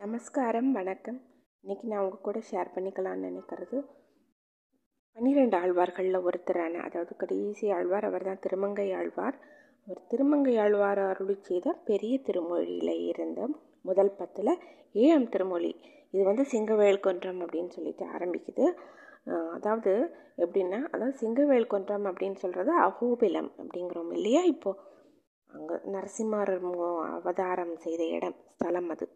நமஸ்காரம் வணக்கம். இன்றைக்கி நான் உங்கள் கூட ஷேர் பண்ணிக்கலாம்னு நினைக்கிறது. பன்னிரெண்டு ஆழ்வார்களில் ஒருத்தரான அதாவது கடைசி ஆழ்வார் அவர் தான் திருமங்கை ஆழ்வார். அவர் திருமங்கை ஆழ்வார் அருளி செய்த பெரிய திருமொழியில் இருந்த முதல் பத்தில் ஏழாம் திருமொழி. இது வந்து சிங்கவேல் கொன்றம் அப்படின்னு சொல்லிட்டு ஆரம்பிக்குது. அதாவது எப்படின்னா அதாவது சிங்கவேல் கொன்றம் அப்படின்னு சொல்கிறது அகோபிலம் அப்படிங்கிறோம் இல்லையா இப்போது அங்கே நரசிம்மர் அவதாரம் செய்த இடம் ஸ்தலம் அது.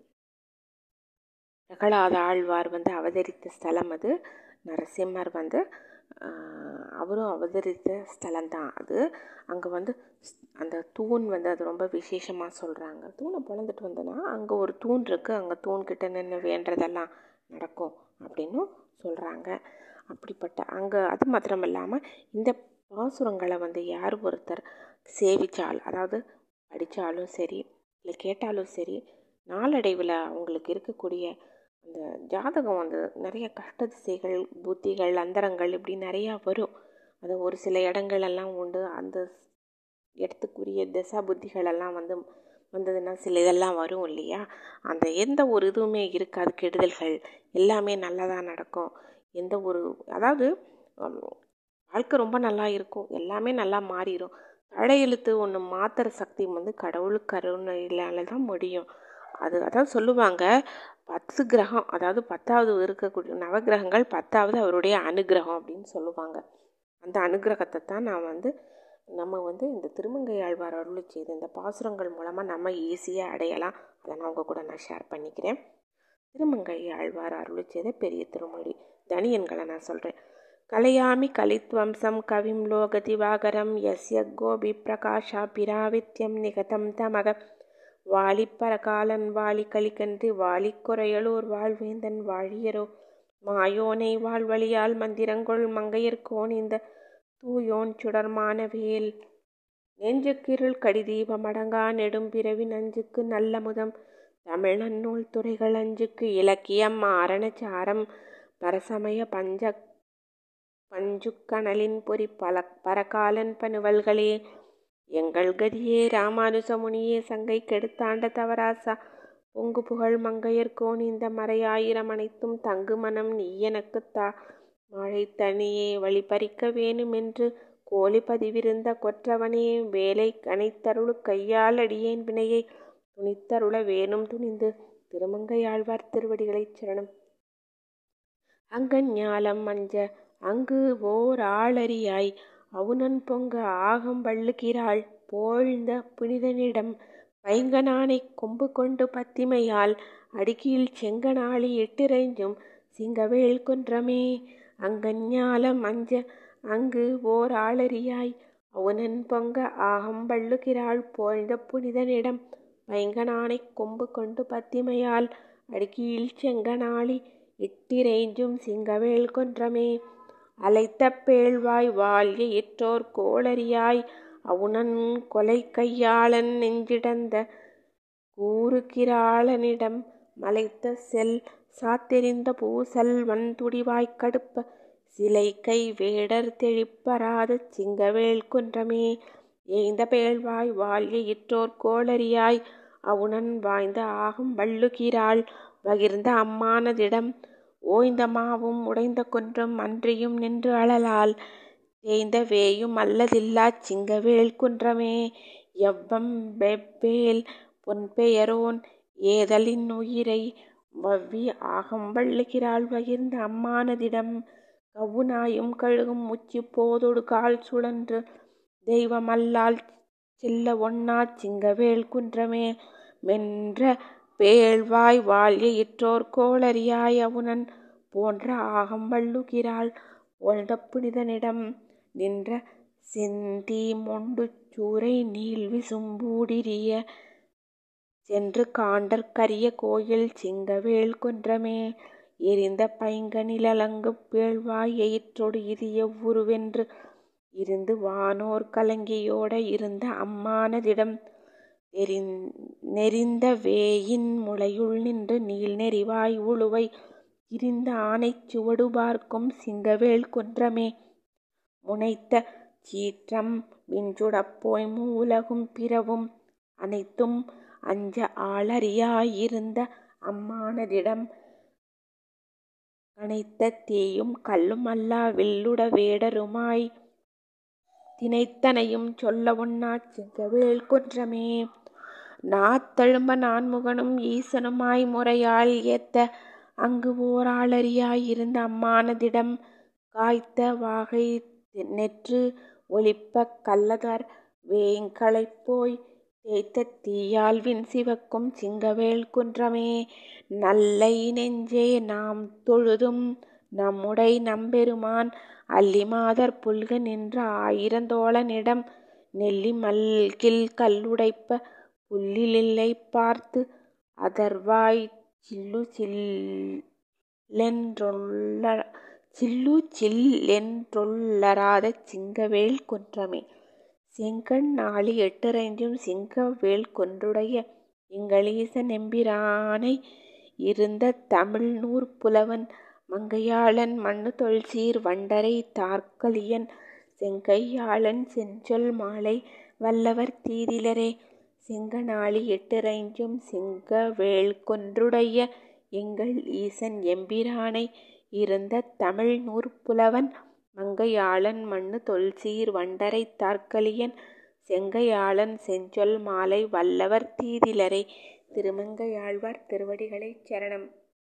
பிரகலாத ஆழ்வார் வந்து அவதரித்த ஸ்தலம் அது. நரசிம்மர் வந்து அவரும் அவதரித்த ஸ்தலம்தான் அது. அங்கே வந்து ஸ்- அந்த தூண் வந்து அது ரொம்ப விசேஷமாக சொல்கிறாங்க தூணை பிறந்துட்டு வந்தோன்னா அங்கே ஒரு தூண் இருக்குது அங்கே தூண்கிட்ட நின்று வேண்டதெல்லாம் நடக்கும் அப்படின்னும் சொல்கிறாங்க அப்படிப்பட்ட அங்கே அது மாத்திரம் இல்லாமல் இந்த பாசுரங்களை வந்து யார் ஒருத்தர் சேவித்தால் அதாவது படித்தாலும் சரி இல்லை கேட்டாலும் சரி நாளடைவில் அவங்களுக்கு இருக்கக்கூடிய அந்த ஜாதகம் வந்து நிறைய கஷ்ட திசைகள் புத்திகள் அந்தரங்கள் இப்படி நிறையா வரும். அது ஒரு சில இடங்கள் எல்லாம் உண்டு. அந்த இடத்துக்குரிய திசா புத்திகள் எல்லாம் வந்து வந்ததுன்னா சில இதெல்லாம் வரும் இல்லையா? அந்த எந்த ஒரு இதுவுமே இருக்காது. கெடுதல்கள் எல்லாமே நல்லதாக நடக்கும். எந்த ஒரு அதாவது வாழ்க்கை ரொம்ப நல்லா இருக்கும். எல்லாமே நல்லா மாறிடும் தழையெழுத்து ஒன்று மாத்துற சக்தி வந்து கடவுள் கருணையினால தான் முடியும். அது அதான் சொல்லுவாங்க. பத்து கிரகம் அதாவது பத்தாவது இருக்கக்கூடிய நவகிரகங்கள் பத்தாவது அவருடைய அனுகிரகம் அப்படின்னு சொல்லுவாங்க. அந்த அனுகிரகத்தை தான் நான் வந்து நம்ம வந்து இந்த திருமங்கை ஆழ்வார் அருளி செய்த இந்த பாசுரங்கள் மூலமாக நம்ம ஈஸியாக அடையலாம். அதை நான் உங்கள் கூட நான் ஷேர் பண்ணிக்கிறேன். திருமங்கை ஆழ்வார் அருளி செய்த பெரிய திருமொழி தனியன்களை நான் சொல்கிறேன் கலையாமி கலித்வம்சம் கவிம் லோக திவாகரம் கோபி பிரகாஷா பிராவித்யம் நிகதம் தமக வாலிப்பரகாலன் வாலி கலிகன்றி வாலிக்குறையலூர் வாழ்வேந்தன் வாழியரோ. மாயோனை வாழ்வழியால் மந்திரங்கொள் மங்கையர்கோன் இந்த தூயோன் சுடர்மான வேல். நெஞ்சுக்கிருள் கடிதீபம் அடங்கா நெடும்பிறவி நஞ்சுக்கு நல்ல முதம். தமிழ் துறைகள் அஞ்சுக்கு இலக்கியம் ஆரணச்சாரம் பரசமய பஞ்ச பஞ்சுக்கணலின் பொறி பல பரகாலன் பனுவல்களே. எங்கள் கதியே ராமானுசமுனியே சங்கை கெடுத்தாண்ட தவராசா. பொங்கு புகழ் மங்கையர்கோன் இந்த மறையாயிரம் அனைத்தும் தங்கு மனம் நீ எனக்குத்தா மழை தனியே வழிபறிக்க வேணுமென்று கோழி பதிவிருந்த கொற்றவனே வேலை கனைத்தருளு கையால் அடியேன் வினையை துணித்தருள வேணும் துணிந்து திருமங்கையாழ்வார் திருவடிகளைச் சரணம். அங்கஞாலம் மஞ்ச அங்கு ஓர் ஆளறியாய். அவுணன் பொங்க ஆகம் வள்ளுகிறாள். போழ்ந்த புனிதனிடம் பைங்கனானை கொம்பு கொண்டு பத்திமையால் அடுக்கியில் செங்கனாளி எட்டிறைஞ்சும் சிங்கவேல் குன்றமே. அங்கஞ்ஞாலம் அஞ்ச அங்கு ஓர் ஆளறியாய். அவுணன் பொங்க ஆகம் வள்ளுகிறாள். போழ்ந்த புனிதனிடம் பைங்கனானை கொம்பு கொண்டு பத்திமையால் அடிக்கீழ் செங்கனாளி இட்டிறைஞ்சும் சிங்கவேல் கொன்றமே. அலைத்த பேழ்வாய் வாழ்க இற்றோர் கோளரியாய் அவுணன் கொலை கையாளன் நெஞ்சிடந்த கூறுகிராளனிடம் மலைத்த செல் சாத்தெறிந்த பூசல் வன்துடிவாய்க் கடுப்ப சிலை கை வேடர் தெழிப்பராத சிங்கவேல் குன்றமே. ஏய்ந்த பேழ்வாய் வாழ்க இற்றோர் கோளரியாய் அவுணன் வாய்ந்த ஆகும் வள்ளுகிறாள் பகிர்ந்த அம்மானதிடம் ஓய்ந்த மாவும் உடைந்த குன்றும் அன்றியும் நின்று அழலால் தேய்ந்த வேயும் அல்லதில்லாச் சிங்கவேல் குன்றமே. எவ்வம் வெவ்வேல் பொன்பெயரோன் ஏதலின் உயிரை வவ்வி ஆகம் வள்ளுகிறாள் பகிர்ந்த அம்மானதிடம் கவுனாயும் கழுகும் உச்சி போதொடு கால் சுழன்று தெய்வமல்லால் செல்ல ஒண்ணாச் சிங்கவேல் குன்றமே. மென்ற பேழ்வாய் வாழ்க இற்றோர் கோளரியாய் அவுணன் போன்ற ஆகம் வள்ளுகிறாள். போழ்ந்த புனிதனிடம் நின்ற செந்தி மொண்டு சூரை நீள் விசும்பூடிரிய சென்று காண்டற் கரிய கோயில் சிங்கவேல் குன்றமே. எரிந்த பைங்கனிலங்கு பேழ்வாய் எயிற்றொடு இரிய எவ்வுருவென்று இருந்து வானோர் கலங்கியோட இருந்த அம்மானதிடம் நெறிந்த வேயின் முளையுள் நின்று நீள் நெறிவாய் உழுவை திரிந்த ஆனைச் சுவடு பார்க்கும் சிங்கவேல் குன்றமே. முனைத்த சீற்றம் விஞ்சுடப்போய் மூலகும் பிறவும் அனைத்தும் அஞ்ச ஆளறியாயிருந்த அம்மானதிடம் கனைத்த தீயும் கல்லும் அல்லா வில்லுட வேடருமாய் தினைத்தனையும் சொல்ல ஒண்ணாச் சிங்கவேல் குன்றமே. நாத்தெழும்ப நான்முகனும் ஈசனுமாய் முறையால் ஏத்த அங்கு ஓராளரியாய் இருந்த அம்மானதிடம் காய்த்த வாகை நெற்று ஒளிப்பக் கல்லதர் வேங்களைப்போய் தேய்த்த தீயால் விண்சிவக்கும் சிங்கவேல் குன்றமே நல்லை நெஞ்சே நாம் தொழுதும் நம்முடை நம்பெருமான் அல்லிமாதர் புல்க நின்ற ஆயிரந்தோழனிடம் நெல்லி மல்கில் கல்லுடைப்ப புல்லிலில்லை பார்த்து அதர்வாய் சில்லு சில்லென்றொள்ள சில்லு சில்லென்றொள்ளராத சிங்கவேல் குன்றமே. செங்கண் நாளி எட்டுறைஞ்சும் சிங்கவேல் கொன்றுடைய எங்களீசன் எம்பிரானை இருந்த தமிழ் நூற் புலவன் மங்கையாளன் மண்ணு தொல்சீர் வண்டரை தார்க்கலியன் செங்கையாளன் செஞ்சொல் மாலை வல்லவர் தீதிலரே. செங்கணாழி எட்டுறைஞ்சும் சிங்கவேல் கொன்றுடைய எங்கள் ஈசன் எம்பிரானை இருந்த தமிழ் நூற் புலவன் மங்கையாளன் மண்ணு தொல்சீர் வண்டரை தார்க்கலியன் செங்கையாளன் செஞ்சொல் மாலை வல்லவர் தீதிலரை. திருமங்கையாழ்வார் திருவடிகளைச் சரணம்.